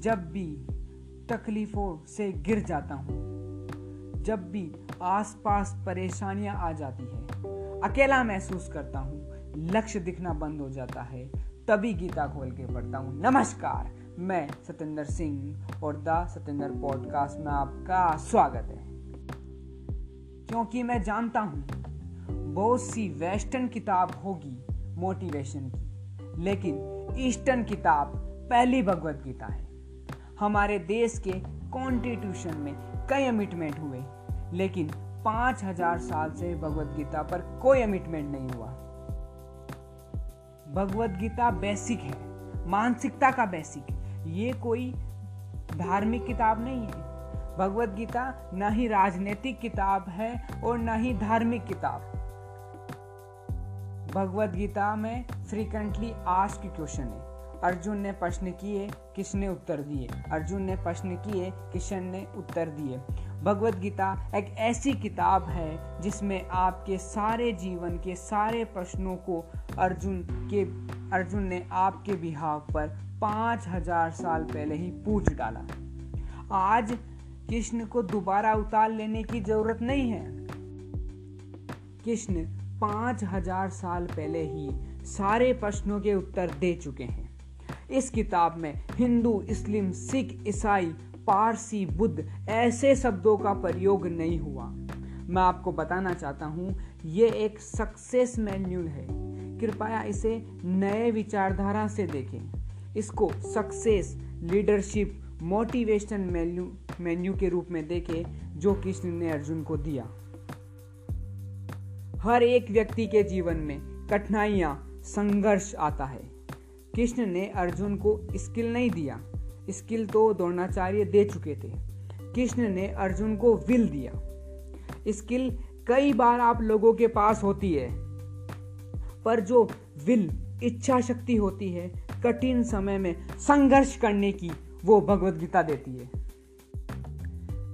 जब भी तकलीफ़ों से गिर जाता हूँ, जब भी आसपास परेशानियाँ आ जाती है, अकेला महसूस करता हूँ, लक्ष्य दिखना बंद हो जाता है, तभी गीता खोल के पढ़ता हूँ। नमस्कार, मैं सतेंद्र सिंह और द सतेंद्र पॉडकास्ट में आपका स्वागत है। क्योंकि मैं जानता हूँ, बहुत सी वेस्टर्न किताब होगी मोटिवेशन की, लेकिन ईस्टर्न किताब पहली भगवत गीता है। हमारे देश के कॉन्स्टिट्यूशन में कई अमिटमेंट हुए, लेकिन पाँच हज़ार साल से भगवत गीता पर कोई अमिटमेंट नहीं हुआ। भगवत गीता बेसिक है, मानसिकता का बेसिक ये कोई धार्मिक किताब नहीं है। भगवत गीता न ही राजनीतिक किताब है और न ही धार्मिक किताब। भगवत गीता में फ्रीक्वेंटली आस्क क्वेश्चन है। अर्जुन ने प्रश्न किए, किसने उत्तर दिए? अर्जुन ने प्रश्न किए, किशन ने उत्तर दिए। भगवत गीता एक ऐसी किताब है जिसमें आपके सारे जीवन के सारे प्रश्नों को अर्जुन के, अर्जुन ने आपके बिहाव पर पाँच हज़ार साल पहले ही पूछ डाला। आज कृष्ण को दोबारा उतार लेने की ज़रूरत नहीं है। कृष्ण पाँच हज़ार साल पहले ही सारे प्रश्नों के उत्तर दे चुके हैं। इस किताब में हिंदू इस्लाम सिख, ईसाई, पारसी, बुद्ध ऐसे शब्दों का प्रयोग नहीं हुआ। मैं आपको बताना चाहता हूँ, ये एक सक्सेस मैन्यूल है। कृपया इसे नए विचारधारा से देखें। इसको success leadership motivation menu menu के रूप में देखें, जो कृष्ण ने अर्जुन को दिया। हर एक व्यक्ति के जीवन में कठिनाइयाँ, संघर्ष आता है। कृष्ण ने अर्जुन को स्किल नहीं दिया। स्किल तो द्रोणाचार्य दे चुके थे। कृष्ण ने अर्जुन को विल दिया। स्किल कई बार आप लोगों के पास होती है, पर जो विल इच्छा शक्ति होती है, कठिन समय में संघर्ष करने की वो भगवत गीता देती है।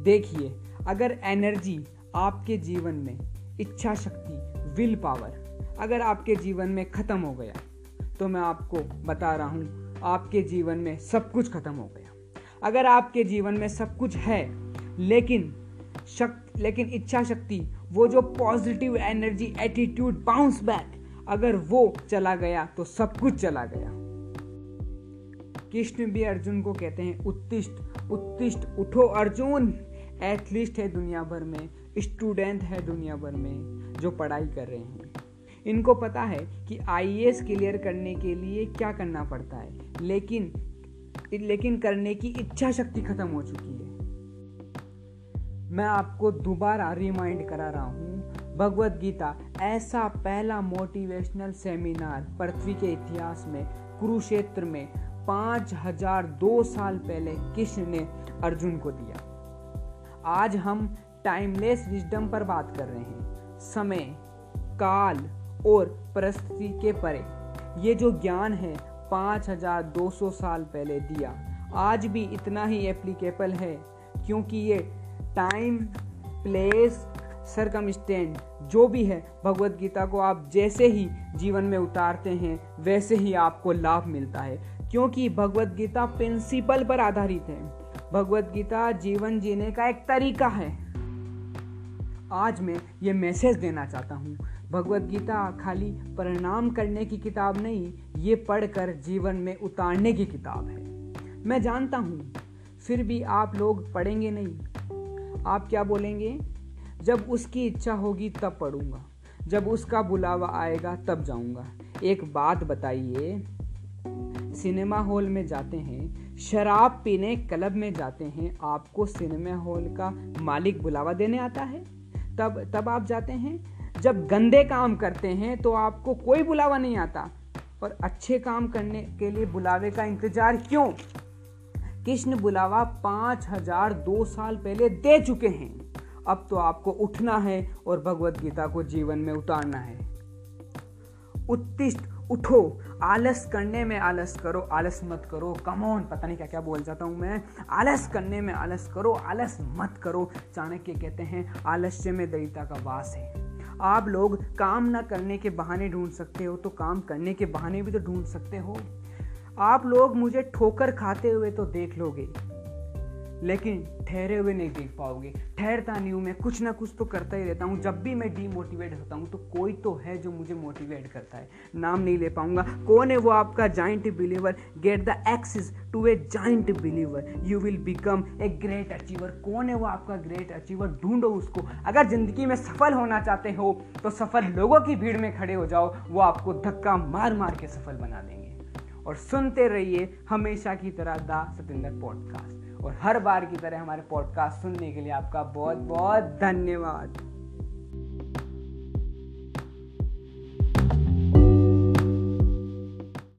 देखिए, अगर एनर्जी आपके जीवन में इच्छा शक्ति विल पावर, अगर आपके जीवन में खत्म हो गया तो मैं आपको बता रहा हूँ, आपके जीवन में सब कुछ खत्म हो गया। अगर आपके जीवन में सब कुछ है, लेकिन शक्ति लेकिन इच्छा शक्ति, वो जो positive energy attitude bounce back अगर वो चला गया तो सब कुछ चला गया। कृष्ण भी अर्जुन को कहते हैं, उत्तिष्ट उत्तिष्ट, उठो अर्जुन। एथलीस्ट है दुनिया भर में स्टूडेंट है दुनिया भर में, जो पढ़ाई कर रहे हैं। इनको पता है कि आई क्लियर करने के लिए क्या करना पड़ता है। लेकिन लेकिन करने की इच्छा शक्ति खत्म हो चुकी है। मैं आपको दोबारा रिमाइंड करा रहा हूँ, भगवत गीता ऐसा पहला मोटिवेशनल सेमिनार पृथ्वी के इतिहास में, कुरुक्षेत्र में पाँच हज़ार दो साल पहले कृष्ण ने अर्जुन को दिया। आज हम टाइमलेस विजडम पर बात कर रहे हैं। समय, काल और परिस्थिति के परे। ये जो ज्ञान है, पाँच हज़ार दो सौ साल पहले दिया। आज भी इतना ही एप्लीकेबल है, क्योंकि ये टाइम प्लेस सरकमस्टेंट जो भी है, भगवत गीता को आप जैसे ही जीवन में उतारते हैं, वैसे ही आपको लाभ मिलता है। क्योंकि भगवत गीता प्रिंसिपल पर आधारित है। भगवत गीता जीवन जीने का एक तरीका है। आज मैं ये मैसेज देना चाहता हूँ। भगवत गीता खाली परिणाम करने की किताब नहीं, ये पढ़कर जीवन में उतारने की किताब है। मैं जानता हूँ, फिर भी आप लोग पढ़ेंगे नहीं। आप क्या बोलेंगे? जब उसकी इच्छा होगी तब पढ़ूँगा, जब उसका बुलावा आएगा तब जाऊँगा। एक बात बताइए, सिनेमा हॉल में जाते हैं, शराब पीने क्लब में जाते हैं, आपको सिनेमा हॉल का मालिक बुलावा देने आता है? तब तब आप जाते हैं? जब गंदे काम करते हैं तो आपको कोई बुलावा नहीं आता। पर अच्छे काम करने के लिए बुलावे का इंतज़ार क्यों? कृष्ण बुलावा पाँच हज़ार दो साल पहले दे चुके हैं। अब तो आपको उठना है और भगवत गीता को जीवन में उतारना है। उत्तिष्ठ उठो, आलस करने में आलस करो, आलस मत करो। कमोन पता नहीं क्या क्या बोल जाता हूँ मैं। आलस करने में आलस करो, आलस मत करो। चाणक्य कहते हैं, आलस्य में दरिता का वास है। आप लोग काम ना करने के बहाने ढूंढ सकते हो तो काम करने के बहाने भी तो ढूंढ सकते हो। आप लोग मुझे ठोकर खाते हुए तो देख लोगे। लेकिन ठहरे हुए नहीं देख पाओगे। ठहरता नहीं हूँ मैं, कुछ ना कुछ तो करता ही रहता हूँ। जब भी मैं डीमोटिवेट होता हूँ तो कोई तो है जो मुझे मोटिवेट करता है। नाम नहीं ले पाऊँगा। कौन है वो आपका giant believer get the access to a giant believer you will become a great achiever कौन है वो आपका ग्रेट अचीवर ढूंढो उसको। अगर ज़िंदगी में सफल होना चाहते हो तो सफल लोगों की भीड़ में खड़े हो जाओ। वो आपको धक्का मार मार के सफल बना देंगे। और सुनते रहिए हमेशा की तरह द सतेंद्र पॉडकास्ट। और हर बार की तरह हमारे पॉडकास्ट सुनने के लिए आपका बहुत बहुत धन्यवाद।